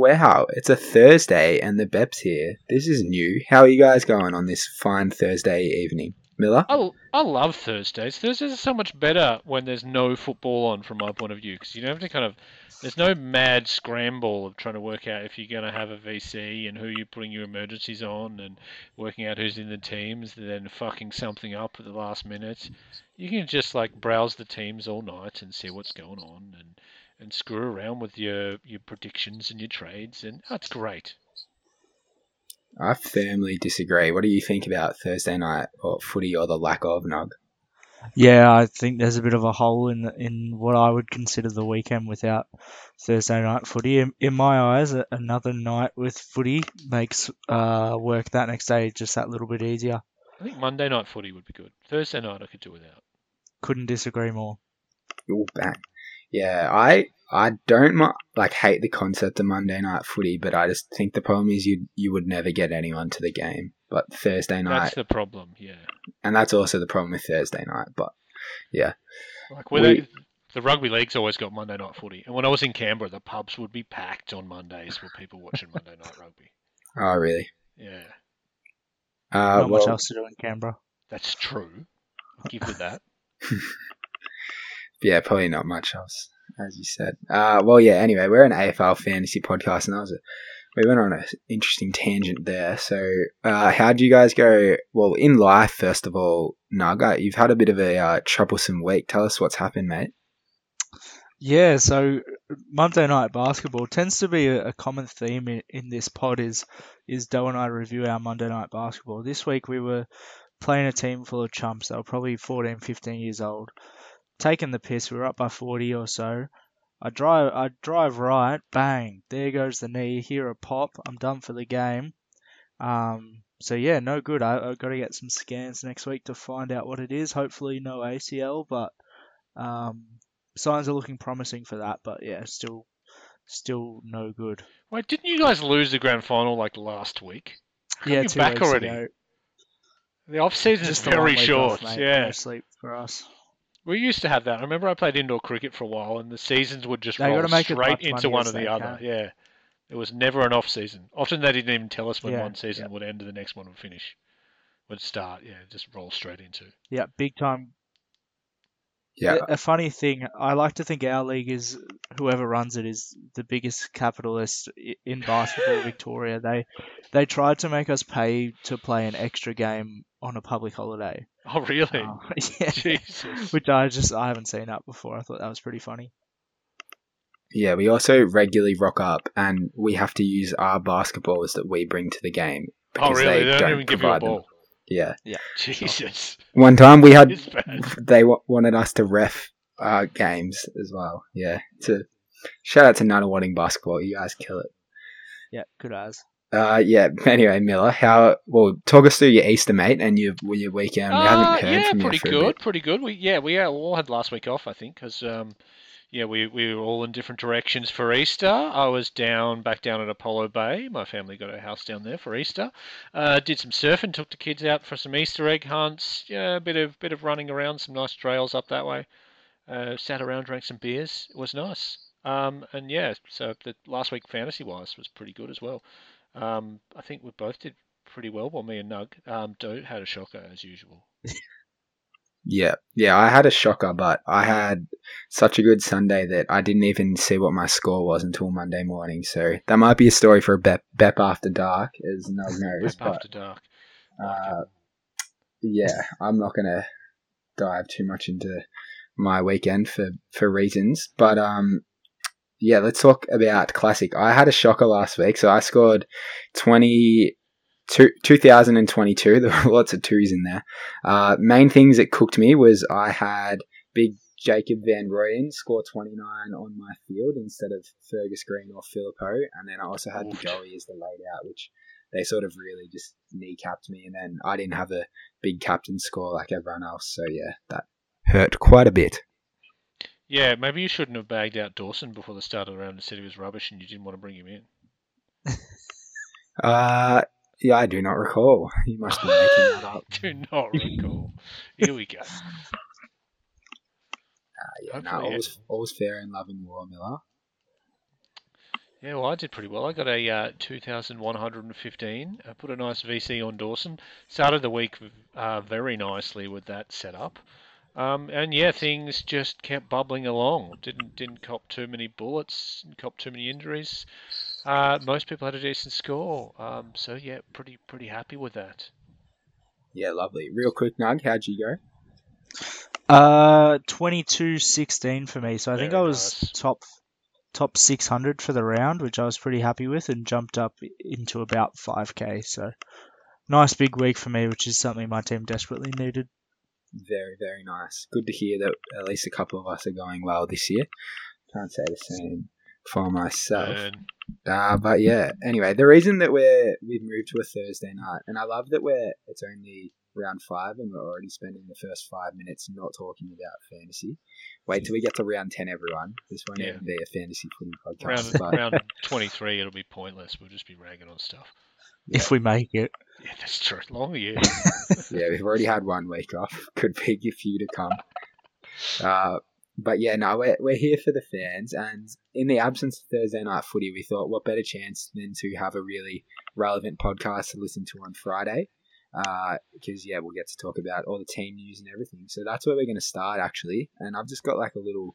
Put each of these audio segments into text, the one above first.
Wow, it's a Thursday and the Bep's here. This is new. How are you guys going on this fine Thursday evening? Miller? I, I love Thursdays. Thursdays are so much better when there's no football on, from my point of view, because you don't have to kind of. There's no mad scramble of trying to work out if you're going to have a VC and who you're putting your emergencies on and working out who's in the teams, and then fucking something up at the last minute. You can just like browse the teams all night and see what's going on and, and screw around with your, your predictions and your trades, and that's great. I firmly disagree. What do you think about Thursday night or footy or the lack of Nug? Yeah, I think there's a bit of a hole in in what I would consider the weekend without Thursday night footy. In, in my eyes, another night with footy makes uh, work that next day just that little bit easier. I think Monday night footy would be good. Thursday night I could do without. Couldn't disagree more. You're bang. Yeah, I I don't like hate the concept of Monday night footy, but I just think the problem is you you would never get anyone to the game. But Thursday night, that's the problem. Yeah, and that's also the problem with Thursday night. But yeah, like we, the rugby league's always got Monday night footy, and when I was in Canberra, the pubs would be packed on Mondays with people watching Monday night rugby. Oh, really? Yeah. Uh, Not well, much else to do in Canberra. That's true. I'll give you that. yeah, probably not much else as you said. Uh, well, yeah. Anyway, we're an AFL fantasy podcast, and that was a we went on an interesting tangent there. So, uh, how do you guys go? Well, in life, first of all, Naga, you've had a bit of a uh, troublesome week. Tell us what's happened, mate. Yeah, so Monday night basketball tends to be a, a common theme in, in, this pod. Is is Doe and I review our Monday night basketball? This week we were playing a team full of chumps. They were probably 14, 15 years old taking the piss. We were up by 40 or so. I drive, I drive right, bang, there goes the knee. Hear a pop. I'm done for the game. Um, so yeah, no good. I, have got to get some scans next week to find out what it is. Hopefully no ACL, but um, signs are looking promising for that. But yeah, still, still no good. Wait, didn't you guys lose the grand final like last week? How yeah, two back already. Ago. The off is very short. Off, yeah, no sleep for us. We used to have that. I remember I played indoor cricket for a while, and the seasons would just roll straight into one or the other. Can. Yeah, there was never an off season. Often they didn't even tell us when yeah, one season would end and the next one would finish, would start. Yeah, just roll straight into. Yeah, big time yeah. A funny thing, I like to think our league is whoever runs it is the biggest capitalist in basketball Victoria. They they tried to make us pay to play an extra game on a public holiday. Oh really? Uh, yeah. Jesus. Which I just I haven't seen that before. I thought that was pretty funny. Yeah, we also regularly rock up and we have to use our basketballs that we bring to the game. Oh really? They, they don't, don't, even give you a ball. Them. Yeah. Yeah. Jesus. One time we had they w- wanted us to ref uh, games as well. Yeah. To shout out to Nunawading basketball. You guys kill it. Yeah. Good as. Uh, yeah. Anyway, Miller, how? Well, talk us through your Easter, mate, and your your weekend. We haven't uh, heard yeah, from you pretty good, pretty good. We yeah, we all had last week off, I think, because um, yeah, we, we were all in different directions for Easter. I was down back down at Apollo Bay. My family got a house down there for Easter. Uh, did some surfing, took the kids out for some Easter egg hunts. Yeah, a bit of bit of running around, some nice trails up that way. Uh, sat around, drank some beers. It was nice. Um, and yeah, so the last week fantasy wise was pretty good as well. Um, I think we both did pretty well. Well, me and Nug um, do had a shocker as usual. Yeah, yeah, I had a shocker, but I had such a good Sunday that I didn't even see what my score was until Monday morning. So that might be a story for a Bep, Bep After Dark, as Nug knows. Bep After Dark. Uh, yeah, I'm not going to dive too much into my weekend for, for reasons, but um, yeah, let's talk about classic. I had a shocker last week, so I scored 20 two, 2022. There were lots of twos in there. Uh, main things that cooked me was I had big Jacob Van Rooyen score 29 on my field instead of Fergus Green or Phillipou. And then I also had the Joey as the laid out, which they sort of really just kneecapped me. And then I didn't have a big captain score like everyone else. So yeah, that hurt quite a bit. Yeah, maybe you shouldn't have bagged out Dawson before the start of the round and said he was rubbish and you didn't want to bring him in. uh, yeah, I do not recall. You must be making that up. do not recall. Here we go. Uh, yeah, no, all was, fair in love and war, Miller. Yeah, well, I did pretty well. I got a uh, 2,115. I put a nice VC on Dawson. Started the week uh, very nicely with that setup. Um, and yeah, things just kept bubbling along. Didn't didn't cop too many bullets, didn't cop too many injuries. Uh, most people had a decent score. Um, so yeah, pretty pretty happy with that. Yeah, lovely. Real quick, Nug, how'd you go? Uh, 22-16 for me. So I think I was nice. top top 600 for the round, which I was pretty happy with, and jumped up into about 5k. So nice big week for me, which is something my team desperately needed. Very, very nice. Good to hear that at least a couple of us are going well this year. Can't say the same for myself. Uh, but yeah, anyway, the reason that we're we've moved to a Thursday night, and I love that we're it's only round five and we're already spending the first five minutes not talking about fantasy. Wait till we get to round ten, everyone. This won't Yeah. even be a fantasy footy podcast. round but round 23, it'll be pointless. We'll just be ragging on stuff. If we make it. Yeah, that's true. Long year. yeah, we've already had one week off. Could be a few to come. Uh, but yeah, no, we're, we're here for the fans. And in the absence of Thursday night footy, we thought what better chance than to have a really relevant podcast to listen to on Friday. Because, yeah, we'll get to talk about all the team news and everything. So that's where we're going to start, actually. And I've just got like a little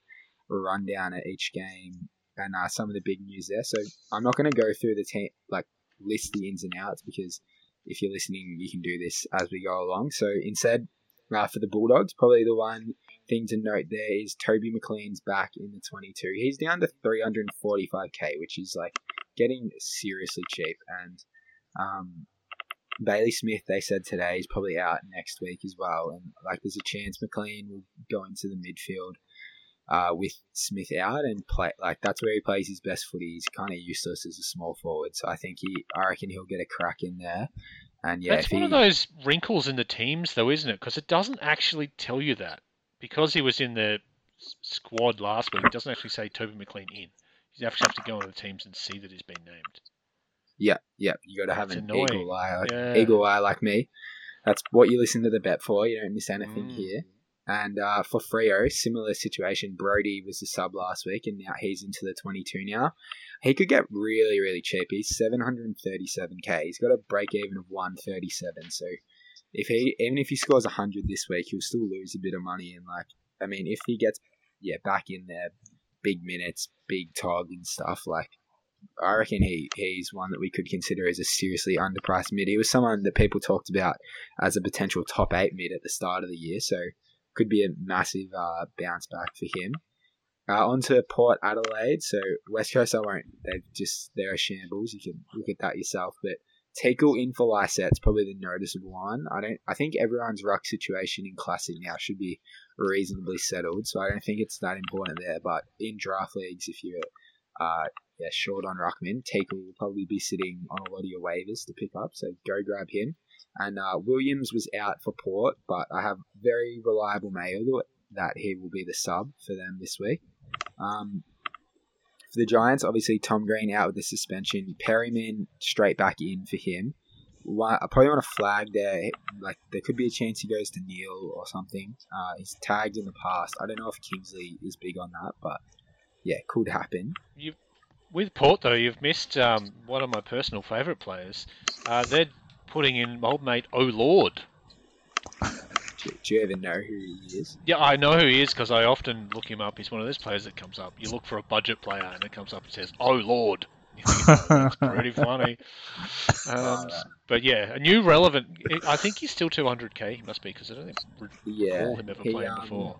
rundown at each game and uh, some of the big news there. So I'm not going to go through the team, like list the ins and outs because if you're listening, you can do this as we go along. So instead, uh, for the Bulldogs, probably the one thing to note there is Toby McLean's back in the 22. He's down to 345k, which is like getting seriously cheap. And um, Bailey Smith, they said today, is probably out next week as well. And like, there's a chance McLean will go into the midfield. Uh, with Smith out and play like that's where he plays his best footy. He's kind of useless as a small forward, so I think he, I reckon he'll get a crack in there. And yeah, That's one he, of those wrinkles in the teams, though, isn't it? Because it doesn't actually tell you that. Because he was in the squad last week, it doesn't actually say Toby McLean in. You actually have to go on the teams and see that he's been named. Yeah, yeah. You got to have It's an annoying. eagle eye, like, Yeah. eagle eye like me. That's what you listen to the bet for. You don't miss anything Mm. here. And uh, for Freo, similar situation. Brodie was the sub last week, and now he's into the 22 now. He could get really, really cheap. He's 737k. He's got a break even of 137. So if he, even if he scores 100 this week, he'll still lose a bit of money. And like, I mean, if he gets yeah back in there, big minutes, big tog and stuff, like I reckon he he's one that we could consider as a seriously underpriced mid. He was someone that people talked about as a potential top eight mid at the start of the year, so could be a massive uh, bounce back for him. Uh, on to Port Adelaide. So West Coast, I won't. They've just they're a shambles. You can look at that yourself. But Tackle in for Lycett's probably the noticeable one. I don't. I think everyone's ruck situation in Classic now should be reasonably settled. So I don't think it's that important there. But in draft leagues, if you're uh, yeah, short on Ruckman, Tackle will probably be sitting on a lot of your waivers to pick up. So go grab him. And uh, Williams was out for Port, but I have very reliable mail that he will be the sub for them this week. Um, for the Giants, obviously Tom Green out with the suspension. Perryman straight back in for him. I probably want to flag there. Like there could be a chance he goes to Neale or something. Uh, he's tagged in the past. I don't know if Kingsley is big on that, but yeah, could happen. With Port, though, you've missed um, one of my personal favourite players. Uh, they're putting in old mate Oh Lord. Do, do you even know who he is? Yeah, I know who he is because I often look him up. He's one of those players that comes up. You look for a budget player and it comes up and says, "Oh Lord." You think, "Oh, that's pretty funny. Um, but yeah, a new relevant. I think he's still 200k. He must be because I don't think I yeah, recall him ever he, playing um, before.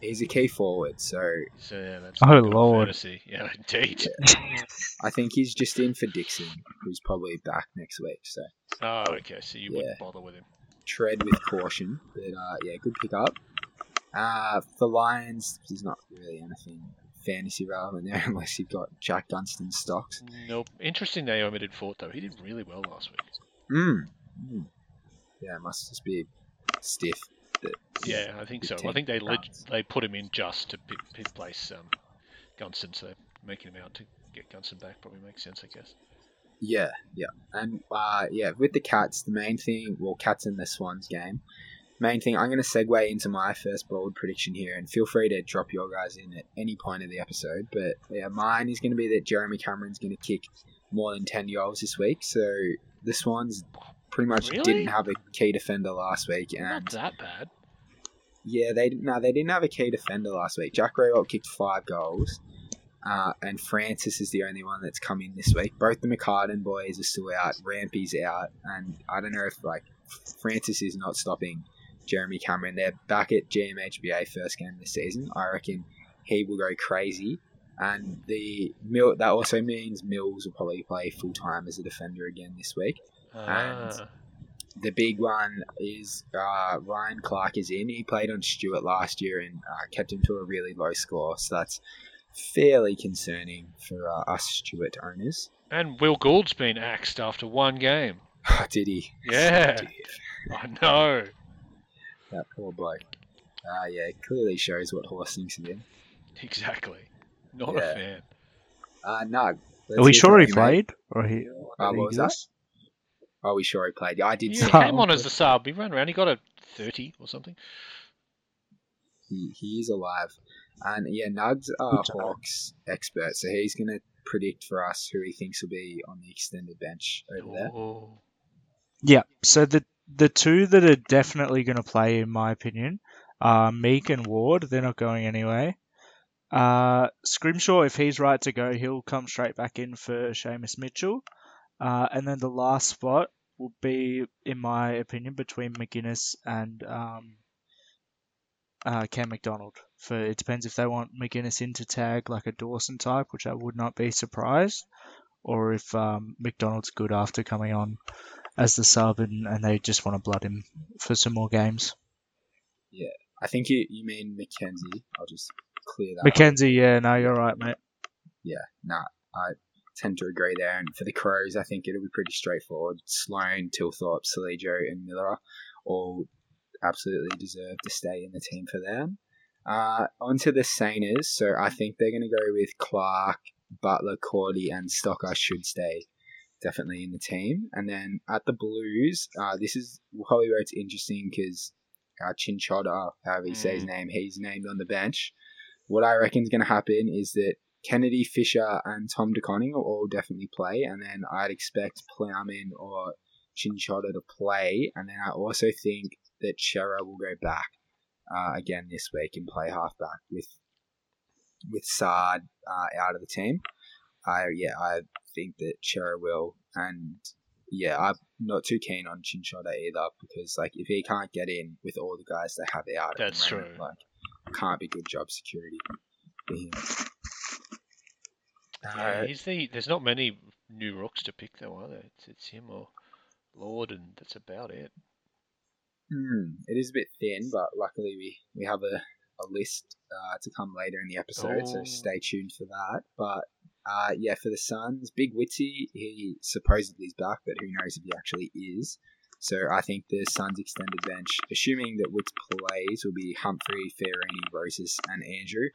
he's a key forward, so So yeah, that's Oh, good Lord. fantasy. Yeah, indeed. I think he's just in for Dixon, who's probably back next week. So Oh, okay. So you wouldn't bother with him. Tread with caution, but uh, yeah, good pick up. Uh, for Lions, there's not really anything fantasy relevant there unless you've got Jack Dunstan stocks. Nope. Interesting they omitted Fort though. He did really well last week. Mm. mm. Yeah, it must just be stiff. Yeah, I think so. I think they leg- they put him in just to pick, pick place um, Gunston, so making him out to get Gunston back probably makes sense, I guess. Yeah, yeah, and uh, yeah, with the cats, the main thing, well, cats in the Swans game, main thing, I'm going to segue into my first bold prediction here, and feel free to drop your guys in at any point of the episode. But yeah, mine is going to be that Jeremy Cameron's going to kick more than 10 goals this week. So the Swans pretty much Really? didn't have a key defender last week, Not that bad. yeah, they no, they didn't have a key defender last week. Jack Riewoldt kicked five goals, uh, and Francis is the only one that's come in this week. Both the McCartin boys are still out. Rampy's out, and I don't know if like Francis is not stopping Jeremy Cameron. They're back at GMHBA first game of the season. I reckon he will go crazy. And the Mill that also means Mills will probably play full time as a defender again this week. Ah, The big one is uh, Ryan Clarke is in. He played on Stewart last year and uh, kept him to a really low score, so that's fairly concerning for uh, us Stewart owners. and Will Gould's been axed after one game. Did he? Yeah. I know. that poor bloke. Uh, yeah, it clearly shows what Horse thinks of him. Exactly. Not Yeah. a fan. Uh, Nug. let's Are we sure he you, played? Or he? Uh, did he what was do that? Are we sure he played? Yeah, I did He see Oh, came on him. as the sub. He ran around. He got a 30 or something. He, he is alive. And yeah, Good job. Hawks expert, so he's going to predict for us who he thinks will be on the extended bench over there. Oh. Yeah. So the the two that are definitely going to play, in my opinion, are Meek and Ward. They're not going anyway. Uh, Scrimshaw, if he's right to go, he'll come straight back in for Seamus Mitchell. Uh, and then the last spot will be, in my opinion, between Maginness and um, uh, Cam McDonald. For it depends if they want Maginness in to tag like a Dawson type, which I would not be surprised, or if um, McDonald's good after coming on as the sub and, and they just want to blood him for some more games. Yeah, I think you, you mean Mackenzie. I'll just clear that up. Mackenzie, yeah, no, you're right, mate. Yeah, nah, I tend to agree there. And for the Crows, I think it'll be pretty straightforward. Sloane, Thilthorpe, Soligo, and Miller all absolutely deserve to stay in the team for them. Uh, on to the Sainers. So I think they're going to go with Clark, Butler, Cordy, and Stocker should stay definitely in the team. And then at the Blues, uh, this is probably where it's interesting because uh, Chinchota, however you say his name, he's named on the bench. What I reckon is going to happen is that Kennedy, Fisher, and Tom De Koning will all definitely play, and then I'd expect Plowman or Chinchota to play, and then I also think that Chera will go back uh, again this week and play halfback with with Sard uh, out of the team. I yeah, I think that Chera will, and yeah, I'm not too keen on Chinchota either because like if he can't get in with all the guys they have out, at the That's moment, true. Like, can't be good job security for him. Yeah, Uh, he's the. There's not many new rooks to pick though, are there? It's, it's him or Lord, and that's about it. Hmm, it is a bit thin, but luckily we, we have a, a list uh, to come later in the episode, so Oh. stay tuned for that. But uh, yeah, for the Suns, Big Witty, he supposedly is back, but who knows if he actually is. So I think the Suns extended bench, assuming that Witts plays, will be Humphrey, Fiorini, Rosas, and Andrew.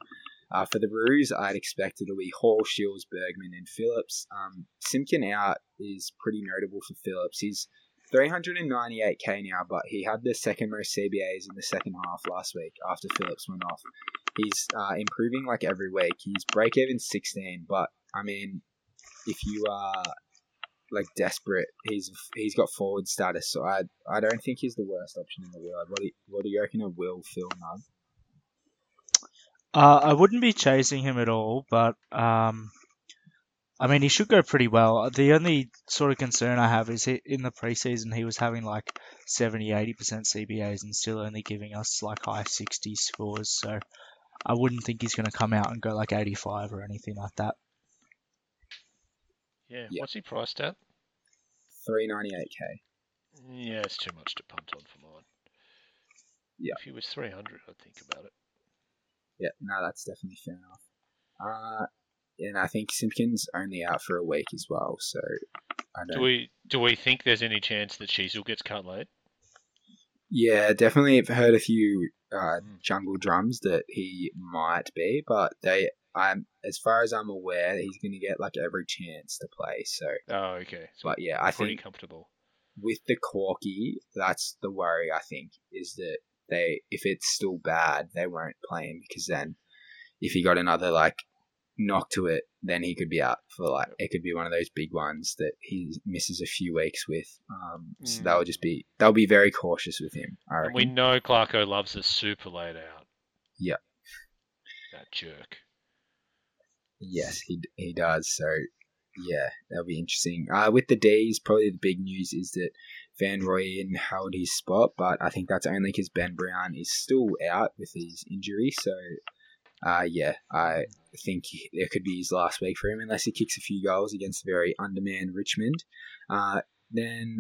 Uh, for the Roos, I'd expect it'll be Hall, Shields, Bergman, and Phillips. Um, Simpkin out is pretty notable for Phillips. He's 398k now, but he had the second most CBAs in the second half last week after Phillips went off. He's uh, improving like every week. He's break even 16, but I mean, if you are like desperate, he's he's got forward status, so I I don't think he's the worst option in the world. What do you, what do you reckon of Will Phil Nug? Uh, I wouldn't be chasing him at all, but um, I mean, he should go pretty well. The only sort of concern I have is he, in the preseason he was having like 70, 80% CBAs and still only giving us like high 60 scores. So I wouldn't think he's going to come out and go like 85 or anything like that. Yeah. Yeah. What's he priced at? 398k. Yeah, it's too much to punt on for mine. Yeah. If he was 300, I'd think about it. Yeah, no, that's definitely fair enough. Uh, and I think Simpkins only out for a week as well, so I don't. Do we do we think there's any chance that Sheezel gets cut late? Yeah, definitely I've heard a few uh, Mm. jungle drums that he might be, but they, I'm as far as I'm aware, he's going to get like every chance to play. So, Oh, okay. So but yeah, I pretty think comfortable. with the Corky, that's the worry. I think is that they if it's still bad, they won't play him because then if he got another like knock to it, then he could be out for like it could be one of those big ones that he misses a few weeks with. Um, So Mm. they'll just be they'll be very cautious with him. I And we know Clarko loves a super laid out. Yeah. That jerk. Yes, he he does. So yeah, that'll be interesting. Uh, with the D's, probably the big news is that Van Rooyen held his spot, but I think that's only because Ben Brown is still out with his injury. So uh, yeah, I think it could be his last week for him unless he kicks a few goals against very undermanned Richmond. Uh, then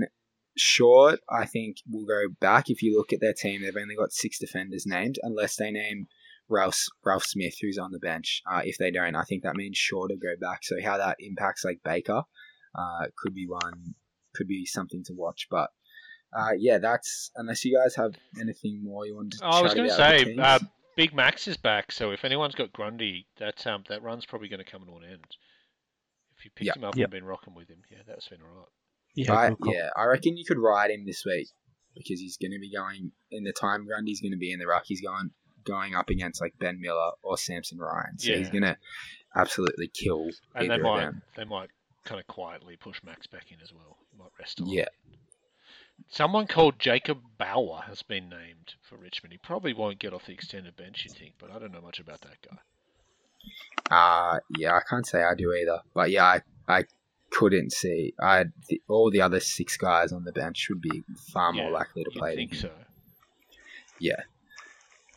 short, I think we'll go back. If you look at their team, they've only got six defenders named, unless they name Ralph Ralph Smith, who's on the bench. Uh, if they don't, I think that means Shaw to go back. So how that impacts like Baker uh, could be one, could be something to watch. But uh, yeah, that's unless you guys have anything more you want to. I was going to say, uh, Big Max is back, so if anyone's got Grundy, that um, that run's probably going to come to an end. If you picked Yeah. him up Yep. and been rocking with him, yeah, that's been alright. Yeah, I, good yeah, I reckon you could ride him this week because he's going to be going in the time Grundy's going to be in the ruck. He's going going up against like Ben Miller or Samson Ryan, so he's going to absolutely kill And they either of might them. they might kind of quietly push Max back in as well. He might rest a lot. Yeah, Someone called Jacob Bauer has been named for Richmond. He probably won't get off the extended bench, you think, but I don't know much about that guy. uh, yeah, I can't say I do either, but yeah, I I couldn't see. I the, all the other six guys on the bench should be far more likely to play. think than him. so.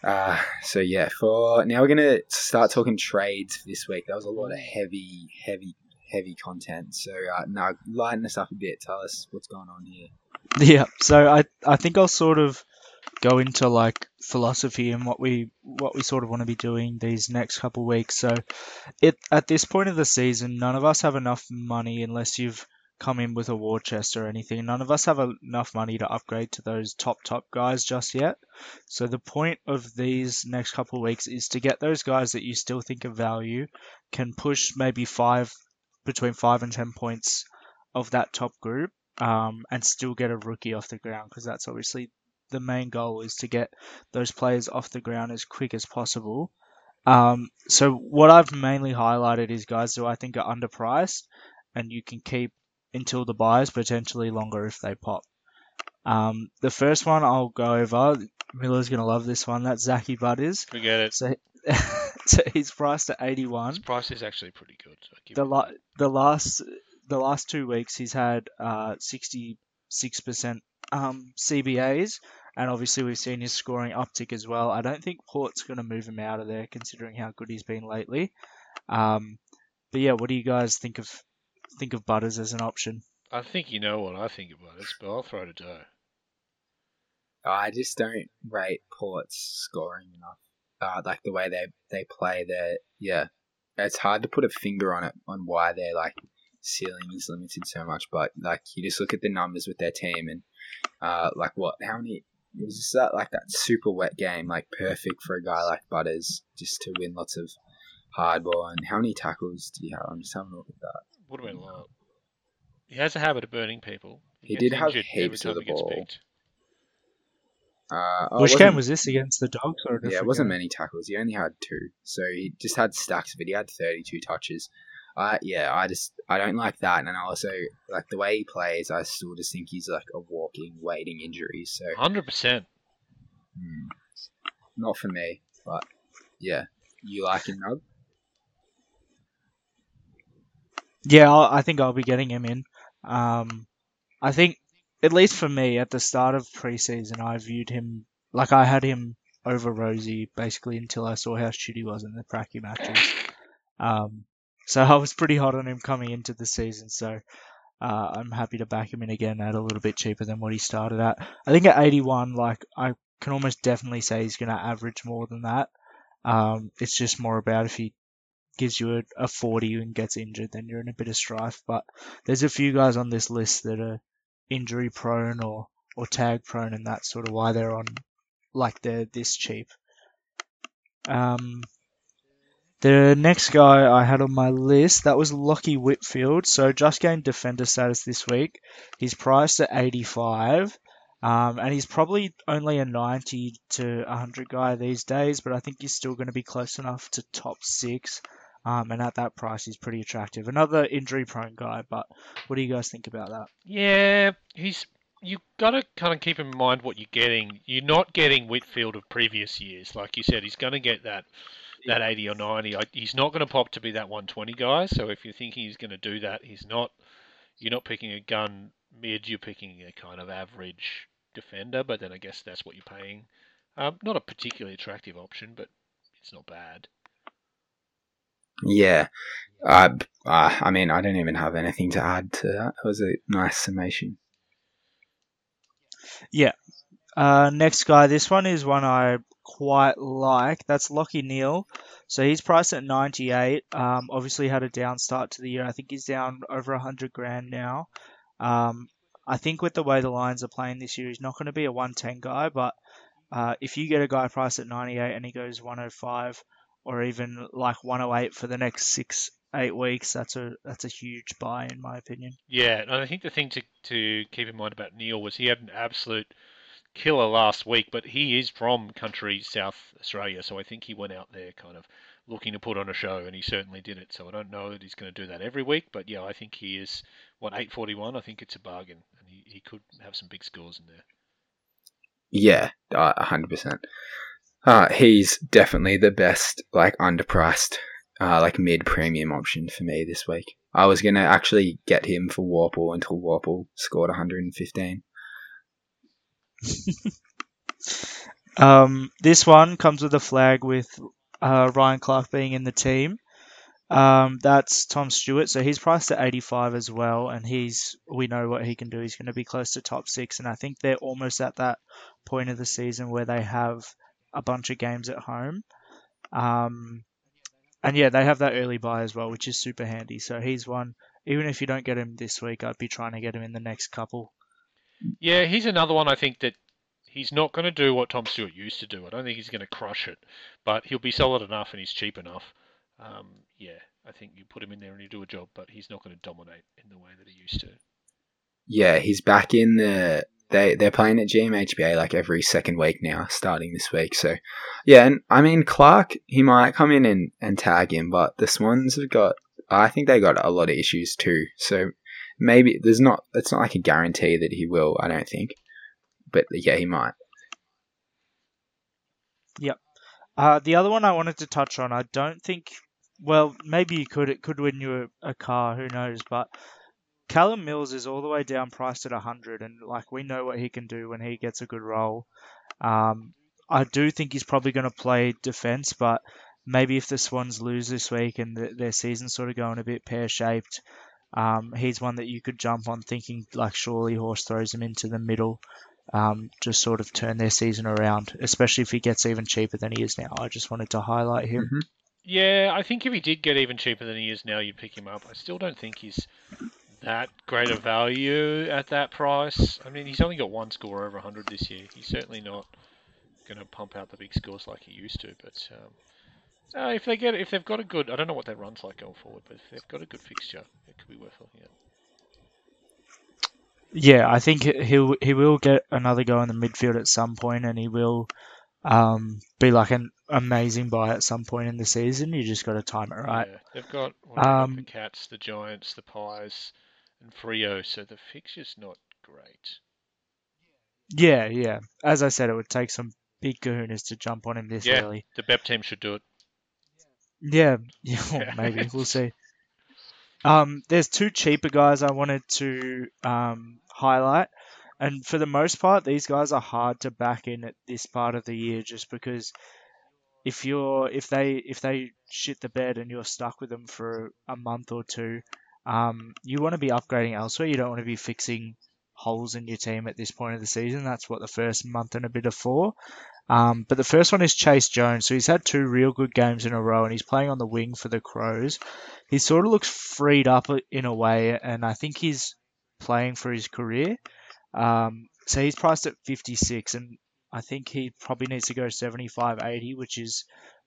Uh, so yeah, for now we're gonna start talking trades this week. That was a lot of heavy, heavy, heavy content. So uh, now lighten us up a bit. Tell us what's going on here. Yeah, so I I think I'll sort of go into like philosophy and what we what we sort of want to be doing these next couple weeks. So it at this point of the season, none of us have enough money unless you've come in with a war chest or anything. None of us have enough money to upgrade to those top top guys just yet. So the point of these next couple weeks is to get those guys that you still think of value can push maybe five between five and ten points of that top group um, and still get a rookie off the ground because that's obviously the main goal is to get those players off the ground as quick as possible. Um, so what I've mainly highlighted is guys who I think are underpriced and you can keep until the buys, potentially longer if they pop. Um, the first one I'll go over. Miller's gonna love this one. That's Zachy Butters. Forget it. So, so he's priced at 81 His price is actually pretty good. The la- the last the last two weeks he's had uh 66% um CBAs and obviously we've seen his scoring uptick as well. I don't think Port's going to move him out of there considering how good he's been lately. Um but yeah, what do you guys think of think of Butters as an option? I think you know what I think about it, but I'll throw to Doe. I just don't rate Port's scoring enough. Uh, like the way they they play, their yeah, it's hard to put a finger on it on why they're like ceiling is limited so much. But like you just look at the numbers with their team and uh, like what how many it was just that like that super wet game, like perfect for a guy like Butters just to win lots of hardball. And how many tackles do you have? I'm just having a look at that. Would have been a lot. He has a habit of burning people. He gets did have injured every heaps of the he ball. Uh, oh, Which game was this against the Dogs or Yeah, it wasn't game? many tackles. He only had two, so he just had stacks of it. He had thirty-two touches. Uh, yeah, I just I don't like that, and I also like the way he plays. I still just think he's like a walking, waiting injury. So Hundred percent. hmm, not for me. But yeah, you like him, Nug? Yeah, I'll, I think I'll be getting him in. Um, I think, at least for me, at the start of preseason, I viewed him like I had him over Rosie basically until I saw how shit he was in the Pracky matches. Um, so I was pretty hot on him coming into the season. So uh, I'm happy to back him in again at a little bit cheaper than what he started at. I think at 81, like I can almost definitely say he's going to average more than that. Um, it's just more about if he gives you a, a 40 and gets injured, then you're in a bit of strife. But there's a few guys on this list that are injury prone or, or tag prone, and that's sort of why they're on, like they're this cheap. Um, The next guy I had on my list that was Lachie Whitfield. So just gained defender status this week. He's priced at 85. Um, and he's probably only a 90 to 100 guy these days, but I think he's still going to be close enough to top six. Um, and at that price, he's pretty attractive. Another injury prone guy, but what do you guys think about that? Yeah, he's you got to kind of keep in mind what you're getting. You're not getting Whitfield of previous years, like you said. He's going to get that that 80 or 90. He's not going to pop to be that 120 guy. So if you're thinking he's going to do that, he's not. You're not picking a gun mid. You're picking a kind of average defender. But then I guess that's what you're paying. Um, not a particularly attractive option, but it's not bad. Yeah. Uh, uh, I mean, I don't even have anything to add to that. It was a nice summation. Yeah. Uh, next guy, this one is one I quite like. That's Lachie Neale. So he's priced at 98. Um, obviously had a down start to the year. I think he's down over 100 grand now. Um, I think with the way the Lions are playing this year, he's not going to be a 110 guy. But uh, if you get a guy priced at 98 and he goes 105 or even like 108 for the next six, eight weeks, that's a that's a huge buy in my opinion. Yeah, and I think the thing to to keep in mind about Neale was he had an absolute killer last week, but he is from country South Australia, so I think he went out there kind of looking to put on a show, and he certainly did it. So I don't know that he's going to do that every week, but yeah, I think he is what 841. I think it's a bargain, and he, he could have some big scores in there. Yeah, hundred percent. Uh, he's definitely the best, like underpriced, uh, like mid premium option for me this week. I was gonna actually get him for Worpel until Worpel scored 115. um, this one comes with a flag with uh, Ryan Clarke being in the team. Um, that's Tom Stewart, so he's priced at 85 as well, and he's we know what he can do. He's going to be close to top six, and I think they're almost at that point of the season where they have a bunch of games at home. Um, and yeah, they have that early buy as well, which is super handy. So he's one. Even if you don't get him this week, I'd be trying to get him in the next couple. Yeah, he's another one I think that he's not going to do what Tom Stewart used to do. I don't think he's going to crush it, but he'll be solid enough and he's cheap enough. Um, yeah, I think you put him in there and you do a job, but he's not going to dominate in the way that he used to. Yeah, he's back in the. They they're playing at GMHBA like every second week now, starting this week. So, yeah, and I mean Clarke, he might come in and, and tag him, but the Swans have got. I think they got a lot of issues too. So maybe there's not. It's not like a guarantee that he will. I don't think, but yeah, he might. Yep. Uh, the other one I wanted to touch on, I don't think. Well, maybe you could. It could win you a, a car. Who knows? But Callum Mills is all the way down, priced at 100, and like we know what he can do when he gets a good role. Um, I do think he's probably going to play defense, but maybe if the Swans lose this week and the, their season's sort of going a bit pear shaped, um, he's one that you could jump on thinking like surely Horse throws him into the middle, um, just sort of turn their season around, especially if he gets even cheaper than he is now. I just wanted to highlight him. Mm-hmm. Yeah, I think if he did get even cheaper than he is now, you'd pick him up. I still don't think he's that great a value at that price. I mean, he's only got one score over 100 this year. He's certainly not going to pump out the big scores like he used to, but um, uh, if they get if they've got a good, I don't know what their runs like going forward, but if they've got a good fixture, it could be worth looking at. Yeah, I think he'll he will get another go in the midfield at some point, and he will um, be like an amazing buy at some point in the season. You just got to time it right. Yeah, they've got, um, the Cats, the Giants, the Pies, and Freo, so the fixture's not great. Yeah, yeah. As I said, it would take some big kahunas to jump on him this yeah, early. The BEP team should do it. Yeah, yeah, maybe we'll see. Um, there's two cheaper guys I wanted to um, highlight, and for the most part, these guys are hard to back in at this part of the year, just because if you're if they if they shit the bed and you're stuck with them for a month or two, um, you want to be upgrading elsewhere. You don't want to be fixing holes in your team at this point of the season. That's what the first month and a bit are for. Um, but the first one is Chayce Jones. So he's had two real good games in a row, and he's playing on the wing for the Crows. He sort of looks freed up in a way, and I think he's playing for his career. Um, so he's priced at 56, and I think he probably needs to go 75, 80, which is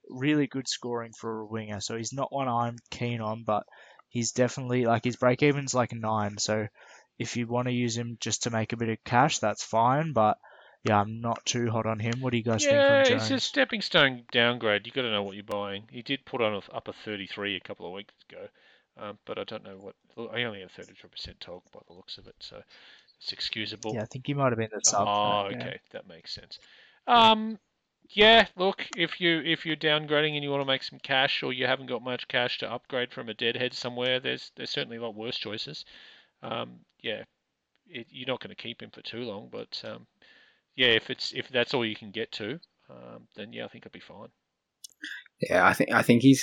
really good scoring for a winger. So he's not one I'm keen on, but he's definitely like his break even's like nine. So if you want to use him just to make a bit of cash, that's fine. But yeah, I'm not too hot on him. What do you guys yeah, think on it's a stepping stone downgrade. You've got to know what you're buying. He did put on a up a 33 a couple of weeks ago, um, but I don't know what. I only have 33% talk by the looks of it, so it's excusable. Yeah, I think he might have been the sub. Oh, okay, that makes sense. Um, yeah, look, if you if you're downgrading and you want to make some cash, or you haven't got much cash to upgrade from a deadhead somewhere, there's there's certainly a lot worse choices. Um, yeah, it, you're not going to keep him for too long, but um, yeah, if it's if that's all you can get to, um, then yeah, I think it'd be fine. Yeah, I think I think he's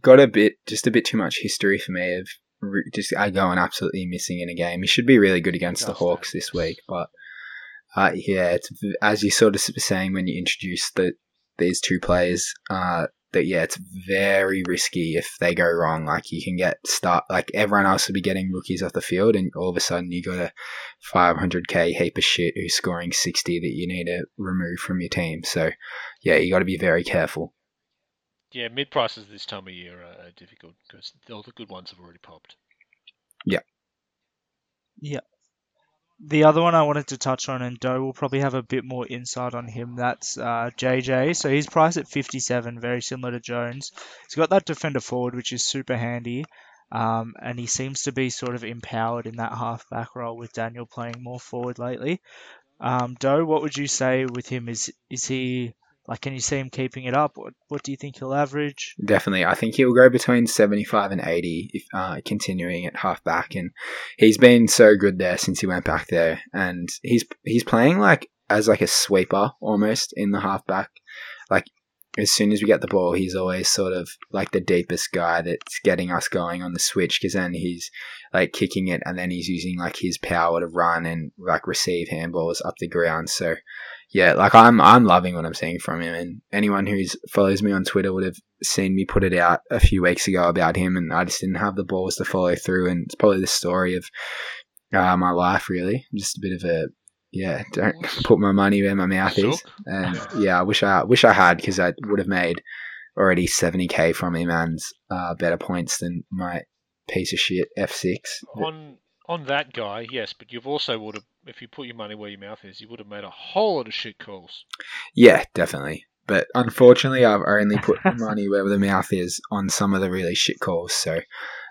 got a bit, just a bit too much history for me of re- just uh, going absolutely missing in a game. He should be really good against the Hawks that, this week, but uh, yeah, it's as you sort of saying when you introduced the these two players. Uh, that yeah, it's very risky if they go wrong. Like you can get start like everyone else will be getting rookies off the field, and all of a sudden you got a 500k heap of shit who's scoring 60 that you need to remove from your team. So yeah, you got to be very careful. Yeah, mid prices this time of year are, are difficult because all the good ones have already popped. Yeah. Yeah. The other one I wanted to touch on, and Doe will probably have a bit more insight on him. That's uh, JJ. So he's priced at 57, very similar to Jones. He's got that defender forward, which is super handy. Um, and he seems to be sort of empowered in that half back role with Daniel playing more forward lately. Um, Doe, what would you say with him? Is is he like? Can you see him keeping it up? What What do you think he'll average? Definitely, I think he'll go between seventy-five and eighty, if uh, continuing at halfback. And he's been so good there since he went back there, and he's he's playing like as like a sweeper almost in the halfback. Like as soon as we get the ball, he's always sort of like the deepest guy that's getting us going on the switch. Because then he's like kicking it, and then he's using like his power to run and like receive handballs up the ground. So yeah, like I'm I'm loving what I'm seeing from him, and anyone who's follows me on Twitter would have seen me put it out a few weeks ago about him, and I just didn't have the balls to follow through, and it's probably the story of uh, my life, really. Just a bit of a yeah, don't put my money where my mouth is, and yeah, I wish I wish I had because I would have made already seventy k from him and uh, better points than my piece of shit F six. On on that guy, yes, but you've also would have if you put your money where your mouth is, you would have made a whole lot of shit calls. Yeah, definitely. But unfortunately, I've only put money where the mouth is on some of the really shit calls. So,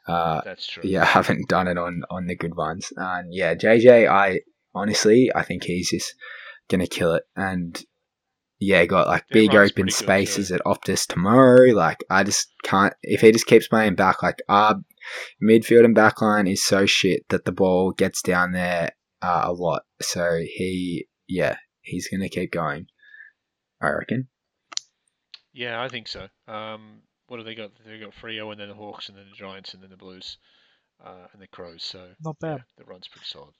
uh, That's true. yeah, I haven't done it on on the good ones. And yeah, JJ, I honestly, I think he's just gonna kill it. And yeah, got like Their big open good spaces at Optus tomorrow. Like, I just can't. If he just keeps playing back, like our midfield and back line is so shit that the ball gets down there uh, a lot. So he, yeah, he's gonna keep going. I reckon. Yeah, I think so. Um, what have they got? They've got Freo and then the Hawks and then the Giants and then the Blues uh, and the Crows. So Not yeah, bad. the run's pretty solid.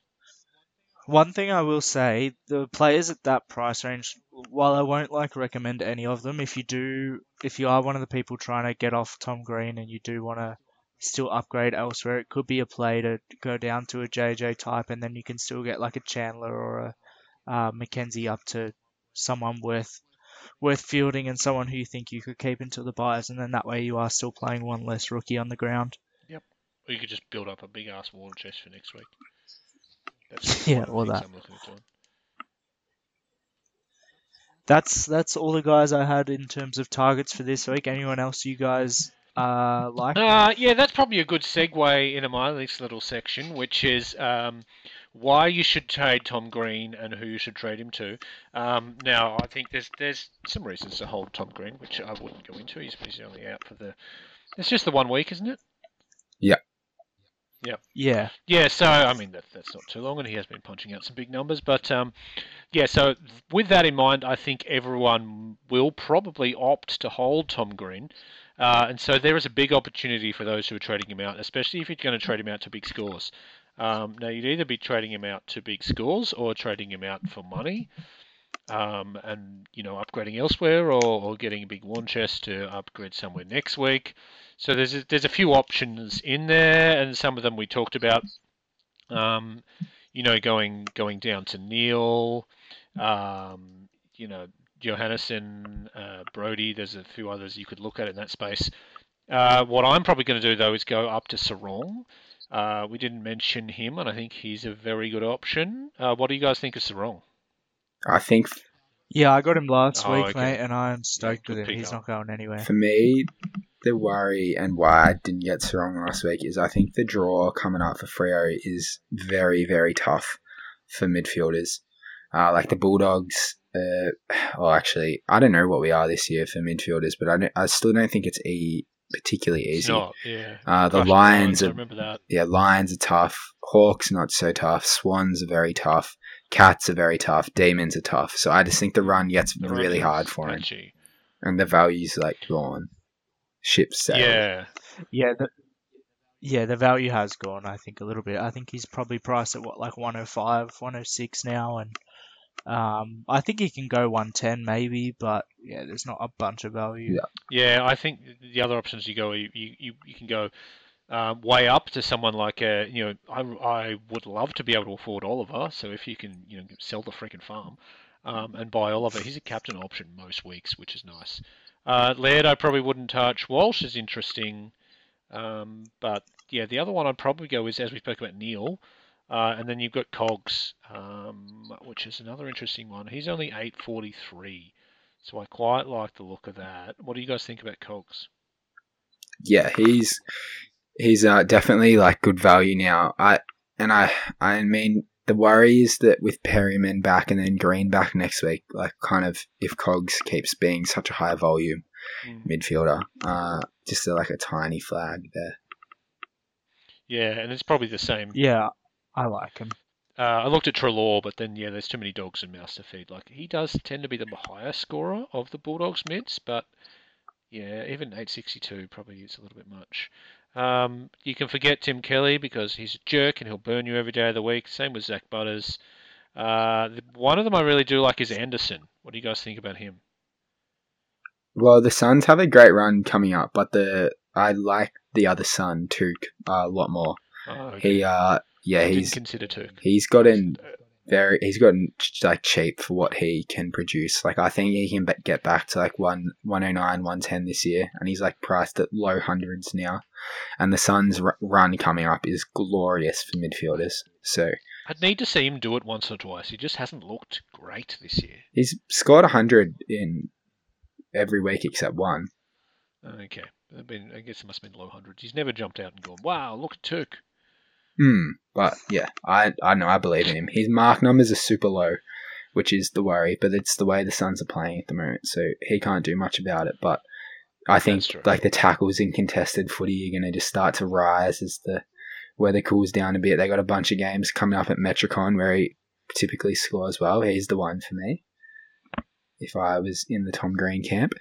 One thing I will say, the players at that price range, while I won't like recommend any of them, if you do, if you are one of the people trying to get off Tom Green and you do want to still upgrade elsewhere, it could be a play to go down to a JJ type, and then you can still get like a Chandler or a uh, Mackenzie up to someone worth worth fielding and someone who you think you could keep until the buys, and then that way you are still playing one less rookie on the ground. Yep. Or you could just build up a big ass war chest for next week. That's Yeah, one of the or that. I'm looking at doing. That's that's all the guys I had in terms of targets for this week. Anyone else you guys uh like? Uh, yeah, that's probably a good segue into my next little section, which is um, why you should trade Tom Green and who you should trade him to. Um, now, I think there's there's some reasons to hold Tom Green, which I wouldn't go into. He's, he's only out for the. It's just the one week, isn't it? Yeah. Yeah, Yeah. Yeah. so I mean that that's not too long, and he has been punching out some big numbers. But um, yeah, so with that in mind, I think everyone will probably opt to hold Tom Green, uh, and so there is a big opportunity for those who are trading him out, especially if you're going to trade him out to big scores. Um, now you'd either be trading him out to big scores or trading him out for money, um, and you know upgrading elsewhere, or, or getting a big one chest to upgrade somewhere next week. So there's a, there's a few options in there, and some of them we talked about. Um, you know, going going down to Neale, um, you know, Johannisen, uh, Brodie. There's a few others you could look at in that space. Uh, what I'm probably going to do though is go up to Serong. Uh, we didn't mention him, and I think he's a very good option. Uh, what do you guys think of Serong? I think Yeah, I got him last Oh, week, okay. mate, and I'm stoked good with him. He's up. not going anywhere. for me, the worry and why I didn't get Serong last week is I think the draw coming up for Freo is very, very tough for midfielders. Uh, like the Bulldogs, uh, well, actually, I don't know what we are this year for midfielders, but I, don't, I still don't think it's e- particularly easy. not, yeah. Uh, the Gosh, Lions are remember that. yeah, Lions are tough. Hawks not so tough. Swans are very tough. Cats are very tough. Demons are tough. So I just think the run gets The really is hard for him, patchy. and the value's like gone. Ship sailed. Yeah, Yeah, the, yeah, the value has gone. I think a little bit. I think he's probably priced at what like 105, 106 now, and um, I think he can go 110 maybe, but yeah, there's not a bunch of value. Yeah. yeah. I think the other options you go, you you, you can go um, way up to someone like a, you know, I, I would love to be able to afford Oliver. So if you can, you know, sell the freaking farm um, and buy Oliver, he's a captain option most weeks, which is nice. Uh, Laird, I probably wouldn't touch. Walsh is interesting, um, but yeah, the other one I'd probably go is as we spoke about Neale, uh, and then you've got Cogs, um, which is another interesting one. He's only eight forty three, so I quite like the look of that. What do you guys think about Cogs? yeah, he's he's uh, definitely like good value now. I and I I mean the worry is that with Perryman back and then Green back next week, like kind of if Cogs keeps being such a high volume Mm. midfielder, uh, just like a tiny flag there. Yeah, and it's probably the same. Yeah, I like him. Uh, I looked at Treloar, but then yeah, there's too many dogs and mouse to feed. Like he does tend to be the higher scorer of the Bulldogs mids, but yeah, even 862 probably is a little bit much. Um, you can forget Tim Kelly because he's a jerk and he'll burn you every day of the week. Same with Zach Butters. Uh, the, one of them I really do like is Anderson. What do you guys think about him? Well, the Suns have a great run coming up, but the I like the other Sun Touk uh, a lot more. Oh, okay. He uh yeah I he's consider Touk. he's gotten uh, very he's gotten like cheap for what he can produce. Like I think he can get back to like one one hundred nine, one ten this year, and he's like priced at low hundreds now. And the Suns' run coming up is glorious for midfielders. So I'd need to see him do it once or twice. He just hasn't looked great this year. he's scored hundred in every week except one. Okay, I've been, I guess it must have been low hundreds. He's never jumped out and gone, "Wow, look at Touk." Hmm. But yeah, I I know I believe in him. His mark numbers are super low, which is the worry. But it's the way the Suns are playing at the moment, so he can't do much about it. But I think like the tackles in contested footy are going to just start to rise as the weather cools down a bit. They got a bunch of games coming up at Metricon where he typically scores well. He's the one for me. If I was in the Tom Green camp,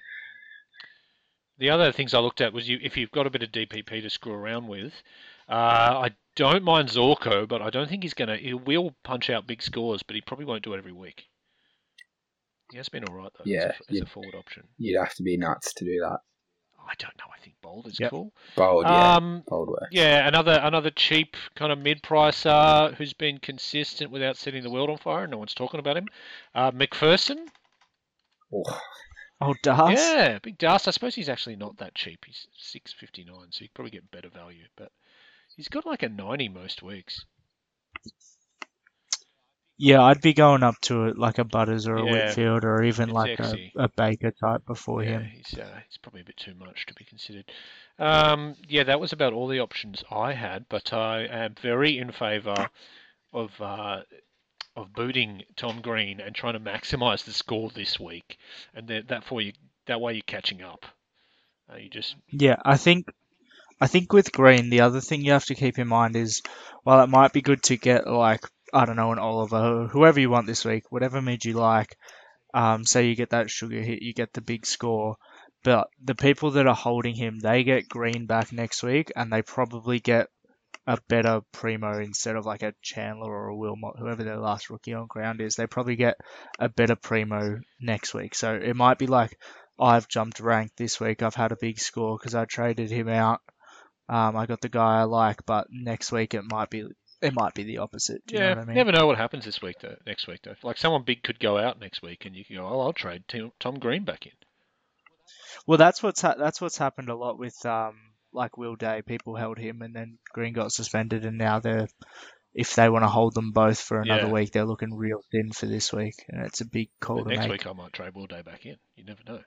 The other things I looked at was you if you've got a bit of DPP to screw around with. Uh, I don't mind Zorko, but I don't think he's gonna. He will punch out big scores, but he probably won't do it every week. He has been all right though. Yeah, as a, as a forward option. you'd have to be nuts to do that. I don't know. I think Bold is Yep. cool. Bold, yeah, Um, bold work. yeah, another another cheap kind of mid pricer who's been consistent without setting the world on fire. No one's talking about him. Uh, McPherson. Oh, Oh, Das? Yeah, big dust. I suppose he's actually not that cheap. He's six fifty nine, so you could probably get better value. But he's got like a ninety most weeks. Yeah, I'd be going up to it like a Butters or a Yeah, Whitfield or even like a, a Baker type before yeah, him. he's uh, he's probably a bit too much to be considered. Um, yeah, that was about all the options I had. But I am very in favour of uh, of booting Tom Green and trying to maximise the score this week, and that that for you that way you're catching up. Uh, you just Yeah, I think I think with Green, the other thing you have to keep in mind is while it might be good to get like I don't know an Oliver, whoever you want this week, whatever mid you like. Um, say you get that sugar hit, you get the big score, but the people that are holding him, they get Green back next week, and they probably get a better primo instead of like a Chandler or a Wilmot, whoever their last rookie on ground is. They probably get a better primo next week. So it might be like I've jumped rank this week. I've had a big score because I traded him out. Um, I got the guy I like, but next week it might be it might be the opposite. Do you yeah, know what I mean? You never know what happens this week though. Next week though, like someone big could go out next week, and you can go, "Oh, I'll trade Tom Green back in." Well, that's what's ha- that's what's happened a lot with um like Will Day. People held him, and then Green got suspended, and now they're if they want to hold them both for another Yeah. week, they're looking real thin for this week, and it's a big call But to next make. week I might trade Will Day back in. You never know.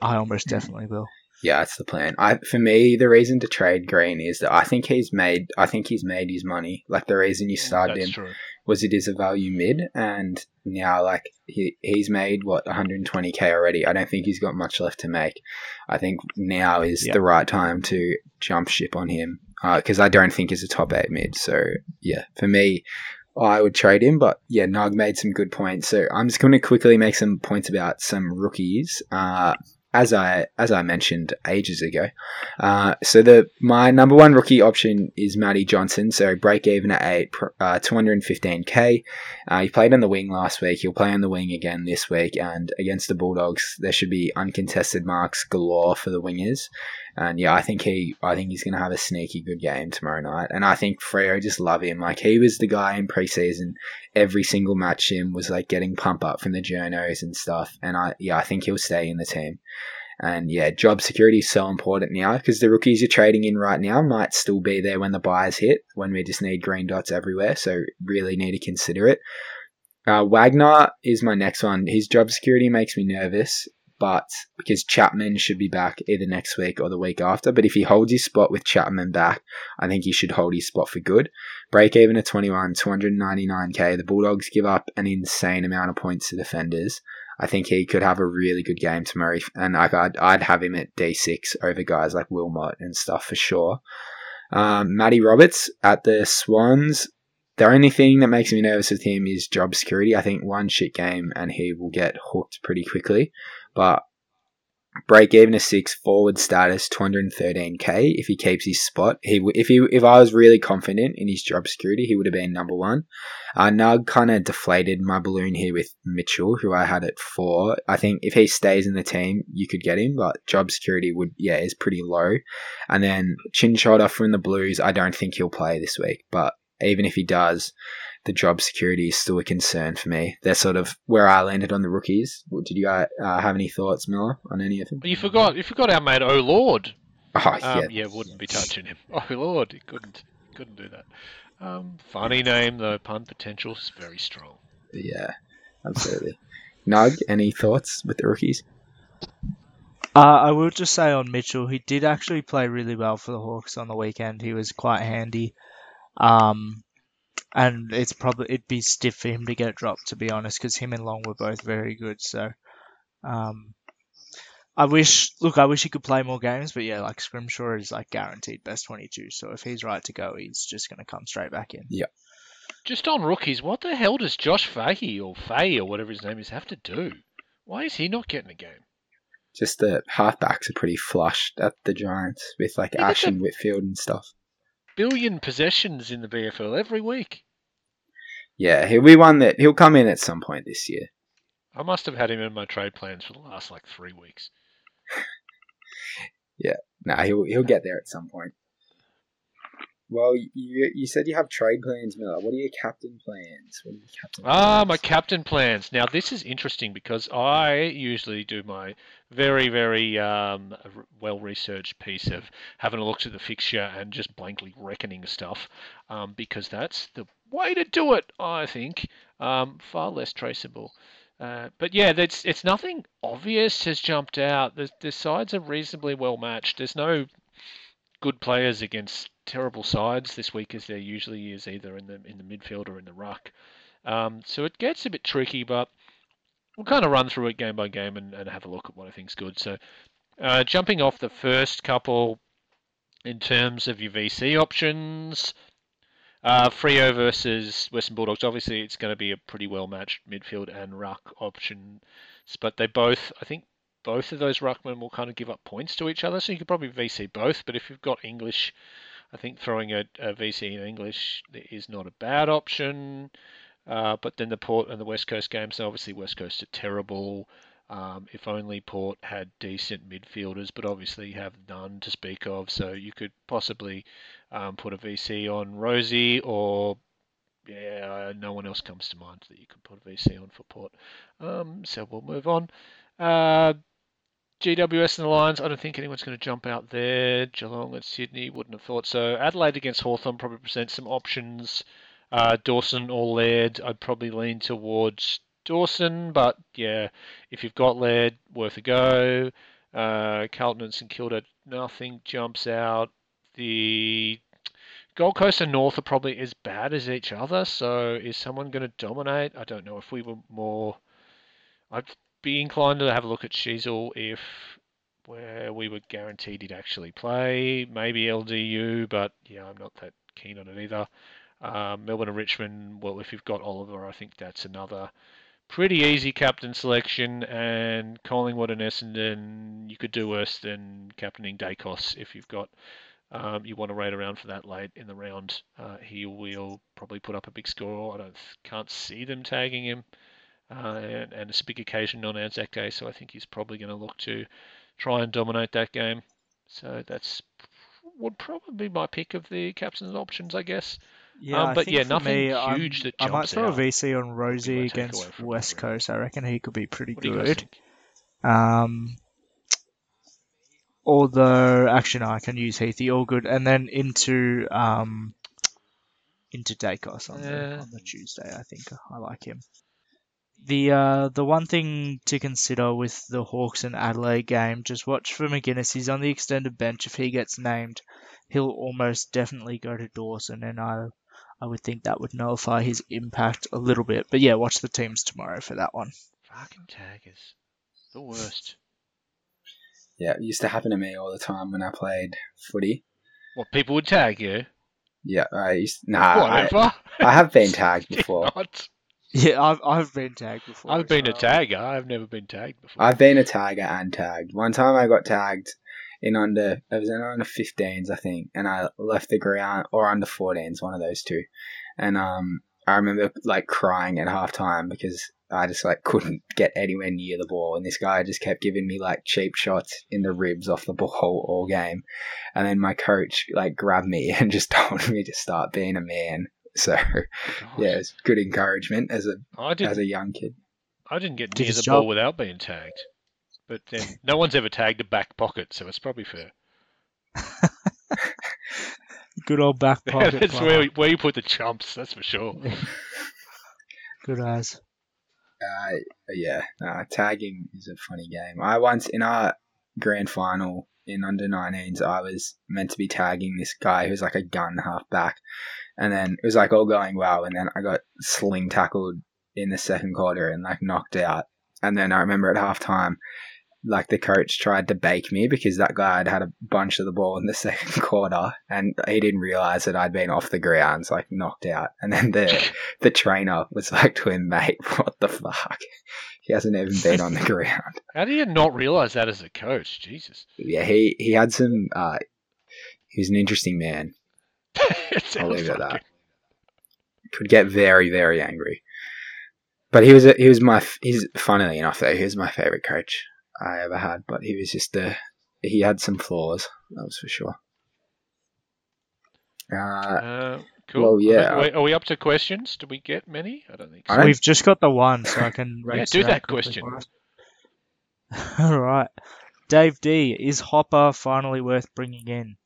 I almost definitely will. Yeah, that's the plan. I for me, the reason to trade Green is that I think he's made. I think he's made his money. Like the reason you started That's him true. was it is a value mid, and now like he he's made what 120k already. I don't think he's got much left to make. I think now is Yeah. the right time to jump ship on him because I don't think he's a top eight mid. So yeah, for me. I would trade him, but yeah, Nug made some good points. So I'm just going to quickly make some points about some rookies. Uh, as I as I mentioned ages ago, uh, so the my number one rookie option is Matty Johnson. So break even at eight, uh, 215k. Uh, he played on the wing last week. He'll play on the wing again this week, and against the Bulldogs, there should be uncontested marks galore for the wingers. And yeah, I think he, I think he's going to have a sneaky good game tomorrow night. And I think Freo just love him. Like he was the guy in preseason. Every single match him was like getting pump up from the journos and stuff. And I, yeah, I think he'll stay in the team. And yeah, job security is so important now because the rookies you're trading in right now might still be there when the buyers hit, when we just need green dots everywhere. So really need to consider it. Uh, Wagner is my next one. His job security makes me nervous, but because Chapman should be back either next week or the week after. But if he holds his spot with Chapman back, I think he should hold his spot for good. Break even at 21, 299k. The Bulldogs give up an insane amount of points to defenders. I think he could have a really good game tomorrow, and I'd, I'd have him at D6 over guys like Wilmot and stuff for sure. Um, Matty Roberts at the Swans. The only thing that makes me nervous with him is job security. I think one shit game and he will get hooked pretty quickly. But break even a six forward status 213k if he keeps his spot he if he if i was really confident in his job security he would have been number one. Uh, nug kind of deflated my balloon here with mitchell who i had at four. I think if he stays in the team you could get him but job security would yeah is pretty low. And then chin shoulder from the blues i don't think he'll play this week but even if he does the job security is still a concern for me. They're sort of where I landed on the rookies. Did you uh, have any thoughts, Miller, on any of them? But you forgot. You forgot our mate. Oh Lord. Oh, Um, yeah. yeah. wouldn't be touching him. Oh Lord, he couldn't. Couldn't do that. Um, funny name though. Pun potential is very strong. Yeah, absolutely. Nug, any thoughts with the rookies? Uh, I will just say on Mitchell, he did actually play really well for the Hawks on the weekend. He was quite handy. Um, and it's probably it'd be stiff for him to get dropped to be honest, because him and Long were both very good. So, um, I wish look, I wish he could play more games, but yeah, like Scrimshaw is like guaranteed best twenty two. So if he's right to go, he's just gonna come straight back in. Yeah. Just on rookies, what the hell does Josh Fahey or Fahey or whatever his name is have to do? Why is he not getting a game? Just the halfbacks are pretty flushed at the Giants with like Yeah, Ash and Whitfield and stuff. Billion possessions in the VFL every week. Yeah, he'll be one that he'll come in at some point this year. I must have had him in my trade plans for the last like three weeks. Yeah, no, he'll he'll get there at some point. Well, you you said you have trade plans, Miller. What are your captain plans? What are your captain Ah, plans? my captain plans. Now this is interesting because I usually do my very, very um, well-researched piece of having a look at the fixture and just blankly reckoning stuff, um, because that's the way to do it. I think um, far less traceable. Uh, but yeah, that's it's nothing obvious has jumped out. The the sides are reasonably well matched. There's no good players against terrible sides this week, as there usually is, either in the in the midfield or in the ruck. Um, so it gets a bit tricky, but we'll kind of run through it game by game and, and have a look at what I think's good. So, uh, jumping off the first couple in terms of your VC options, uh, Freo versus Western Bulldogs. Obviously, it's going to be a pretty well matched midfield and ruck options, but they both, I think, both of those ruckmen will kind of give up points to each other. So you could probably VC both. But if you've got English, I think throwing a, a VC in English is not a bad option. Uh, but then the Port and the West Coast games, obviously West Coast are terrible. Um, if only Port had decent midfielders, but obviously you have none to speak of. So you could possibly um, put a VC on Rozee, or yeah, no one else comes to mind that you could put a VC on for Port. Um, so we'll move on. Uh, GWS and the Lions, I don't think anyone's going to jump out there. Geelong and Sydney, wouldn't have thought so. Adelaide against Hawthorn probably presents some options. Uh, Dawson or Laird, I'd probably lean towards Dawson, but yeah, if you've got Laird, worth a go. Uh, Carlton and St Kilda, nothing jumps out. The Gold Coast and North are probably as bad as each other, so is someone going to dominate? I don't know. If we were more. I'd be inclined to have a look at Sheezel if where we were guaranteed he'd actually play. Maybe LDU, but yeah, I'm not that keen on it either. Um, Melbourne and Richmond, well, if you've got Oliver, I think that's another pretty easy captain selection. And Collingwood and Essendon, you could do worse than captaining Daicos if you've got. Um, you want to raid around for that late in the round. Uh, he will probably put up a big score. I don't can't see them tagging him, uh, and, and a big occasion on Anzac Day, so I think he's probably going to look to try and dominate that game. So that's would probably be my pick of the captain's options, I guess. Yeah, Um, but yeah, nothing me, I'm- huge that I might throw out. a VC on Rozee against West Coast. I reckon he could be pretty What do you guys good. Um, although, actually, no, I can use Heathy all good, and then into um, into Daicos on the on the Tuesday. I think I like him. The uh, the one thing to consider with the Hawks and Adelaide game, just watch for Maginness. He's on the extended bench. If he gets named, he'll almost definitely go to Dawson, and I I would think that would nullify his impact a little bit. But yeah, watch the teams tomorrow for that one. Fucking taggers. The worst. Yeah, it used to happen to me all the time when I played footy. What people would tag you? Yeah, I used nah. I, Whatever. I have been tagged before. Not. Yeah, I've I've been tagged before. I've as been a well. tagger. I've never been tagged before. I've been a tagger and tagged. One time I got tagged in under it was in under 15s I think, and I left the ground or under 14s, one of those two. And um, I remember like crying at halftime because I just like couldn't get anywhere near the ball, and this guy just kept giving me like cheap shots in the ribs off the ball all game. And then my coach like grabbed me and just told me to start being a man. So God. yeah, it's good encouragement as a I as didn't. a young kid. I didn't get Did near his the job. ball without being tagged. But then no one's ever tagged a back pocket, so it's probably fair. Good old back pocket. that's player. where where you put the chumps. That's for sure. Good eyes. Uh, yeah, uh, tagging is a funny game. I once in our grand final in under 19s, I was meant to be tagging this guy who's like a gun half back, and then it was like all going well, and then I got sling tackled in the second quarter and like knocked out, and then I remember at halftime. Like the coach tried to bake me because that guy had had a bunch of the ball in the second quarter, and he didn't realize that I'd been off the grounds, like knocked out. And then the the trainer was like to him, mate, what the fuck? He hasn't even been on the ground. How do you not realise that as a coach? Jesus. Yeah, he, he had some, uh, he was an interesting man. It sounds leave it at that. Could get very, very angry. But he was, a, he was my, he's, funnily enough though, he was my favourite coach I ever had, but he was just a, he had some flaws, that was for sure. Uh, Uh, cool. well, yeah. Are we, are we up to questions? Do we get many? I don't think so. don't- We've just got the one, so I can Yeah, do through that question. All right. Dave D, is Hopper finally worth bringing in?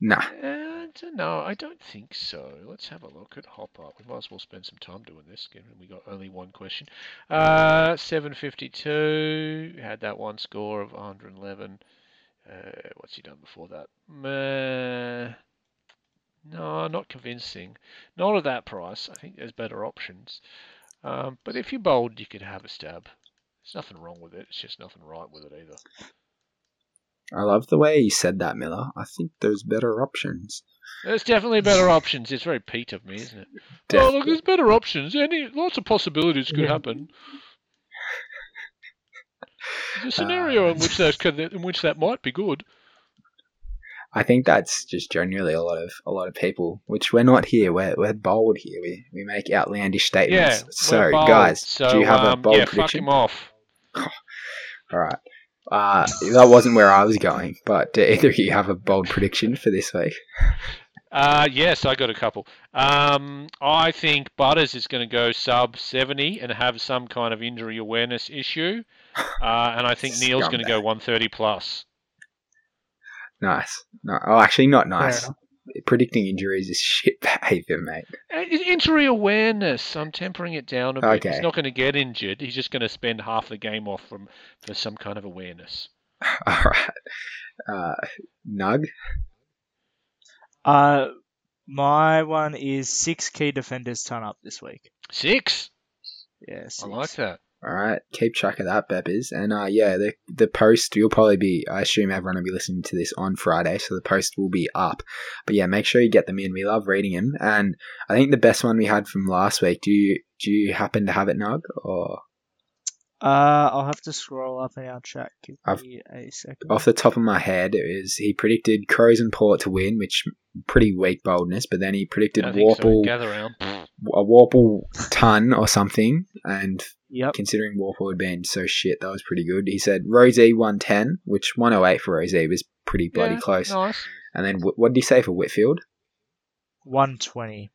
nah, Uh, I don't know. I don't think so. Let's have a look at Hopper. We might as well spend some time doing this, given we got only one question. Uh, 752. Had that one score of 111. Uh, what's he done before that? No, not convincing. Not at that price. I think there's better options. Um, but if you're bold, you could have a stab. There's nothing wrong with it. It's just nothing right with it either. I love the way you said that, Miller. I think there's better options. There's definitely better options. It's very Pete of me, isn't it? Oh, look, there's better options. Any lots of possibilities could Yeah. happen. There's a scenario in which that could, in which that might be good. I think that's just generally a lot of a lot of people, which we're not here. We're we're bold here. We we make outlandish statements. Yeah. so bold. guys, So, do you have a um, bold yeah, fuck him off. All right. Uh, that wasn't where I was going, but do either of you have a bold prediction for this week? Uh, yes, I got a couple. Um, I think Butters is going to go sub 70 and have some kind of injury awareness issue. Uh, and I think Neale's going to go 130 plus. Nice. No, oh, actually, not nice. Enough. Predicting injuries is shit behavior, mate. Uh, Injury awareness. I'm tempering it down a bit. Okay. He's not going to get injured. He's just going to spend half the game off from for some kind of awareness. All right. Uh, Nug. Uh, my one is six key defenders turn up this week. Six. Yeah, I like that. All right, keep track of that, Beppers. And uh, yeah, the the post you'll probably be. I assume everyone will be listening to this on Friday, so the post will be up. But yeah, make sure you get them in. We love reading them, and I think the best one we had from last week. Do you do you happen to have it, Nug? Or Uh, I'll have to scroll up in our chat. Give I've- me a second. off the top of my head, it was he predicted Crows and Port to win, which pretty weak boldness. But then he predicted I think so. Gather round. a Worpel ton or something, and Yep. considering Worpel had been so shit, that was pretty good. He said Rozee 110, which 108 for Rozee was pretty bloody Yeah, close. Nice. And then what did he say for Whitfield? 120.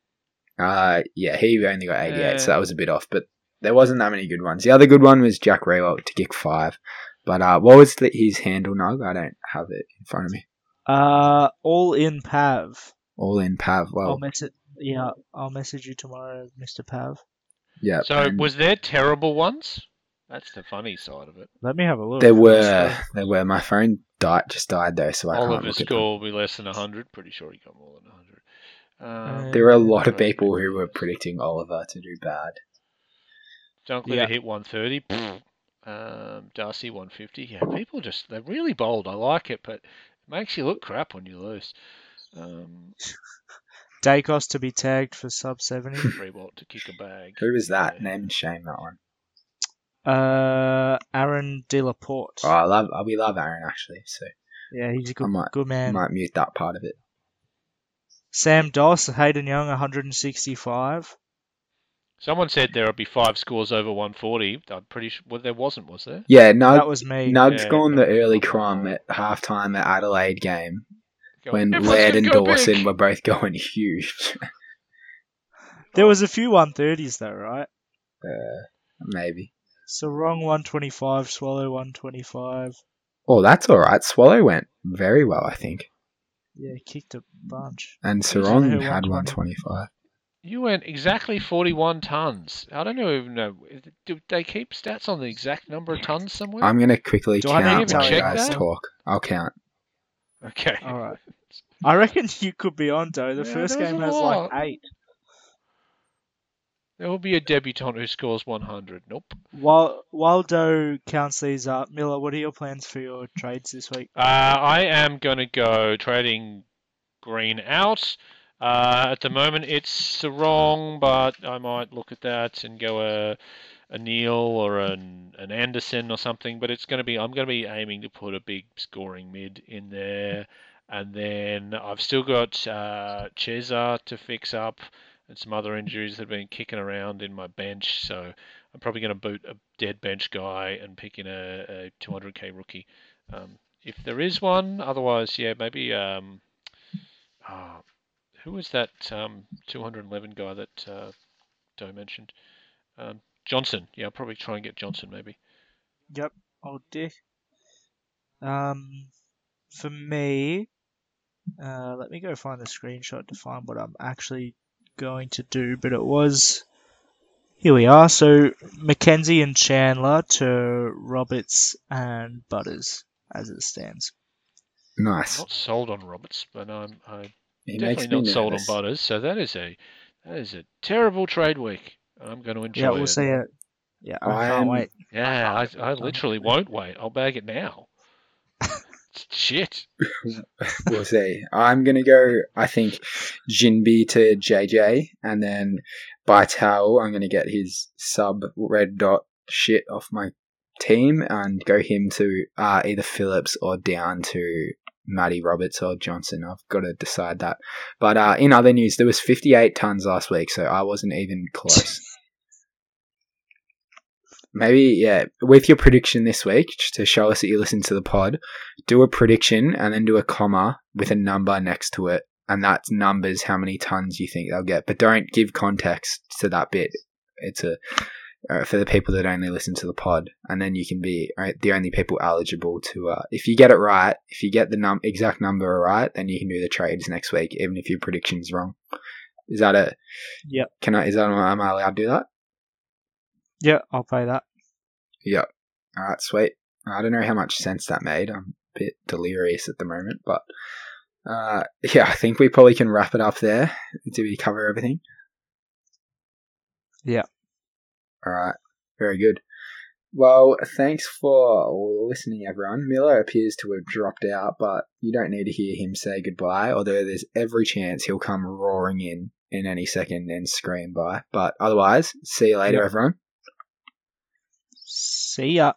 Uh, yeah, he only got 88, Yeah. so that was a bit off. But there wasn't that many good ones. The other good one was Jack Riewoldt to kick five. But uh, what was the, his handle, Nug? I don't have it in front of me. Uh, all in Pav. All in Pav. Well, I'll message. Yeah, I'll message you tomorrow, Mr. Pav. yeah. So and was there terrible ones? That's the funny side of it. Let me have a look. there were there were my phone died just died though, so I can't Oliver's look score will be less than 100. Pretty sure he got more than 100. Um, Uh, There were a lot of people who were predicting Oliver to do bad. Dunkley Yeah. to hit 130. Um, Darcy 150. Yeah, people just, they're really bold. I like it, but it makes you look crap when you lose. Um, Daicos to be tagged for sub 70. Riewoldt to kick a bag. Who was that? Yeah. Name and shame that one. uh, Aaron De La Porte. Oh, I love. We love Aaron actually. So Yeah, he's a good, might good man. might mute that part of it. Sam Doss, Hayden Young, 165. Someone said there would be five scores over 140. I'm pretty sure. Well, there wasn't, was there? Yeah, Nug, that was me. Nug's Yeah, gone but- the early crumb at halftime at Adelaide game Go- when Everyone's Laird and Dawson big. were both going huge. There was a few 130s though, right? uh, maybe. Serong 125, Swallow 125. Oh, that's all right. Swallow went very well, I think, Yeah, kicked a bunch. and Who's Serong had 125. You went exactly 41 tons. I don't know even know. Do they keep stats on the exact number of tons somewhere? I'm gonna quickly Do I need count to while you check guys that? talk. I'll count. okay. All right. I reckon you could be on, though. The Yeah, first there was game has lot. like eight. There will be a debutant who scores 100. Nope. While while Doe counts these up, Miller, what are your plans for your trades this week? Uh, I am going to go trading green out. Uh, at the moment, it's the wrong, but I might look at that and go a a Neale or an an Anderson or something. But it's going to be I'm going to be aiming to put a big scoring mid in there, and then I've still got uh, Cheza to fix up and some other injuries that have been kicking around in my bench. So I'm probably going to boot a dead bench guy and pick in a, a 200k rookie. Um, if there is one. Otherwise, yeah, maybe. Um, ah, who was that um, 211 guy that uh, Doe mentioned? Um, Johnson. Yeah, I'll probably try and get Johnson maybe. Yep, old dick. Um, for me, uh, let me go find the screenshot to find what I'm actually going to do. But it was here we are. So Mackenzie and Chandler to Roberts and Butters as it stands. Nice. Not sold on Roberts, but I'm, I'm He definitely not sold on nervous. Butters. So that is a that is a terrible trade week. I'm going to enjoy it. yeah, we'll it. see it. Yeah, I I can't am- wait. Yeah, I, can't I wait. literally won't wait. I'll bag it now. Shit. We'll see. I'm gonna go. I think Jinbi to JJ, and then Vital. I'm gonna get his sub red dot shit off my team and go him to uh, either Phillips or down to Matty Roberts or Johnson. I've got to decide that. But uh, in other news, there was 58 tons last week, so I wasn't even close. maybe yeah, with your prediction this week to show us that you listen to the pod, do a prediction and then do a comma with a number next to it, and that numbers how many tons you think they'll get. But don't give context to that bit. It's a uh, for the people that only listen to the pod, and then you can be right, the only people eligible to. Uh, if you get it right, if you get the num- exact number right, then you can do the trades next week, even if your prediction's wrong. Is that a? Yep. Can I? Is that am I allowed to do that? Yeah, I'll pay that. Yep. All right, sweet. I don't know how much sense that made. I'm a bit delirious at the moment, but uh, yeah, I think we probably can wrap it up there. Did we cover everything? Yeah. All right. Very good. Well, thanks for listening, everyone. Miller appears to have dropped out, but you don't need to hear him say goodbye, although there's every chance he'll come roaring in in any second and scream by. But otherwise, see you later, Yeah. everyone. See ya.